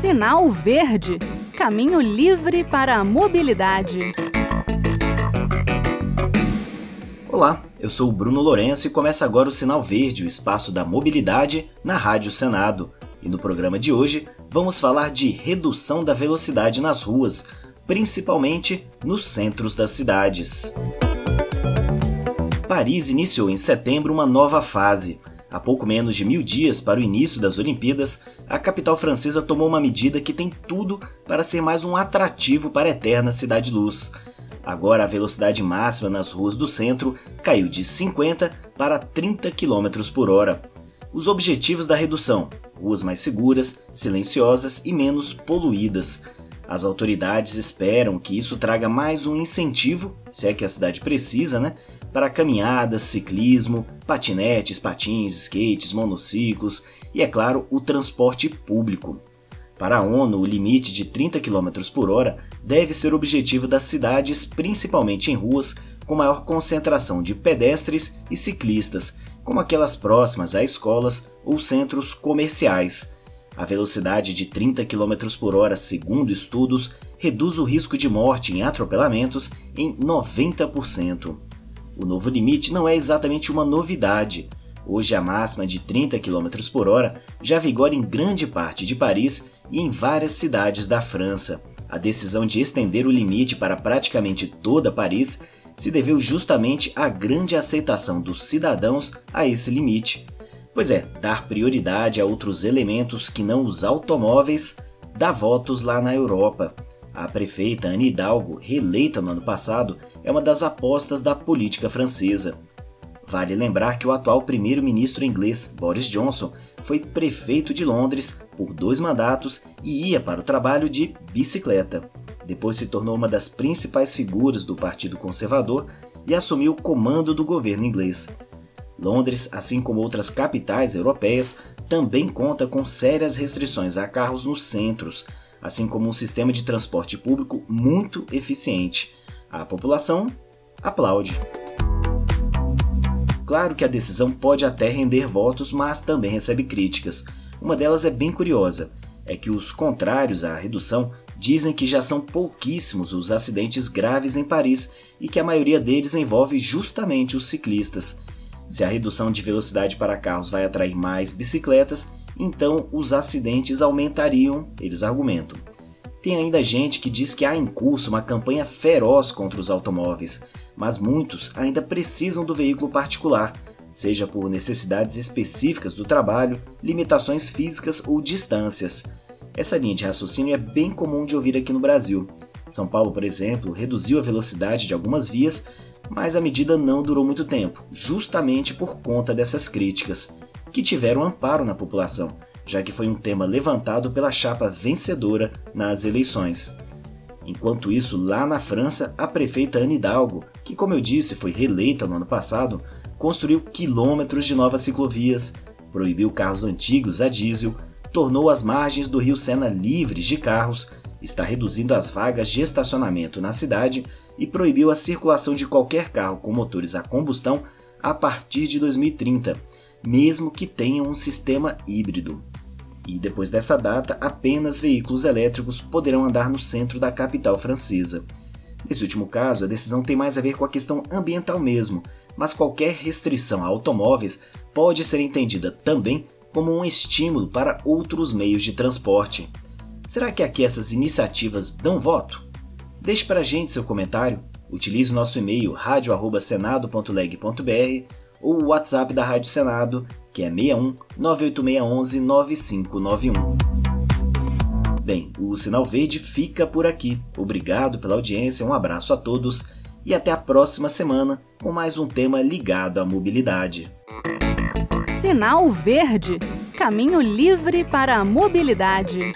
Sinal Verde Caminho livre para a mobilidade. Olá, eu sou o Bruno Lourenço e começa agora o Sinal Verde, o espaço da mobilidade na Rádio Senado. E no programa de hoje vamos falar de redução da velocidade nas ruas, principalmente nos centros das cidades. Paris iniciou em setembro uma nova fase. Há pouco menos de mil dias para o início das Olimpíadas, a capital francesa tomou uma medida que tem tudo para ser mais um atrativo para a eterna Cidade Luz. Agora a velocidade máxima nas ruas do centro caiu de 50 para 30 km por hora. Os objetivos da redução: ruas mais seguras, silenciosas e menos poluídas. As autoridades esperam que isso traga mais um incentivo, se é que a cidade precisa, né, para caminhadas, ciclismo, patinetes, patins, skates, monociclos e, é claro, o transporte público. Para a ONU, o limite de 30 km por hora deve ser o objetivo das cidades, principalmente em ruas com maior concentração de pedestres e ciclistas, como aquelas próximas a escolas ou centros comerciais. A velocidade de 30 km por hora, segundo estudos, reduz o risco de morte em atropelamentos em 90%. O novo limite não é exatamente uma novidade. Hoje a máxima de 30 km por hora já vigora em grande parte de Paris e em várias cidades da França. A decisão de estender o limite para praticamente toda Paris se deveu justamente à grande aceitação dos cidadãos a esse limite. Pois é, dar prioridade a outros elementos que não os automóveis dá votos lá na Europa. A prefeita Anne Hidalgo, reeleita no ano passado, é uma das apostas da política francesa. Vale lembrar que o atual primeiro-ministro inglês, Boris Johnson, foi prefeito de Londres por dois mandatos e ia para o trabalho de bicicleta. Depois se tornou uma das principais figuras do Partido Conservador e assumiu o comando do governo inglês. Londres, assim como outras capitais europeias, também conta com sérias restrições a carros nos centros, assim como um sistema de transporte público muito eficiente. A população aplaude. Claro que a decisão pode até render votos, mas também recebe críticas. Uma delas é bem curiosa: é que os contrários à redução dizem que já são pouquíssimos os acidentes graves em Paris e que a maioria deles envolve justamente os ciclistas. Se a redução de velocidade para carros vai atrair mais bicicletas, então os acidentes aumentariam, eles argumentam. Tem ainda gente que diz que há em curso uma campanha feroz contra os automóveis, mas muitos ainda precisam do veículo particular, seja por necessidades específicas do trabalho, limitações físicas ou distâncias. Essa linha de raciocínio é bem comum de ouvir aqui no Brasil. São Paulo, por exemplo, reduziu a velocidade de algumas vias, mas a medida não durou muito tempo, justamente por conta dessas críticas, que tiveram amparo na população já que foi um tema levantado pela chapa vencedora nas eleições. Enquanto isso, lá na França, a prefeita Anne Hidalgo, que como eu disse foi reeleita no ano passado, construiu quilômetros de novas ciclovias, proibiu carros antigos a diesel, tornou as margens do rio Sena livres de carros, está reduzindo as vagas de estacionamento na cidade e proibiu a circulação de qualquer carro com motores a combustão a partir de 2030, mesmo que tenham um sistema híbrido e depois dessa data, apenas veículos elétricos poderão andar no centro da capital francesa. Nesse último caso, a decisão tem mais a ver com a questão ambiental mesmo, mas qualquer restrição a automóveis pode ser entendida também como um estímulo para outros meios de transporte. Será que aqui essas iniciativas dão voto? Deixe para a gente seu comentário, utilize o nosso e-mail radio@senado.leg.br ou o WhatsApp da Rádio Senado que é 61 98611 9591. Bem, o Sinal Verde fica por aqui. Obrigado pela audiência, um abraço a todos e até a próxima semana com mais um tema ligado à mobilidade. Sinal Verde Caminho livre para a mobilidade.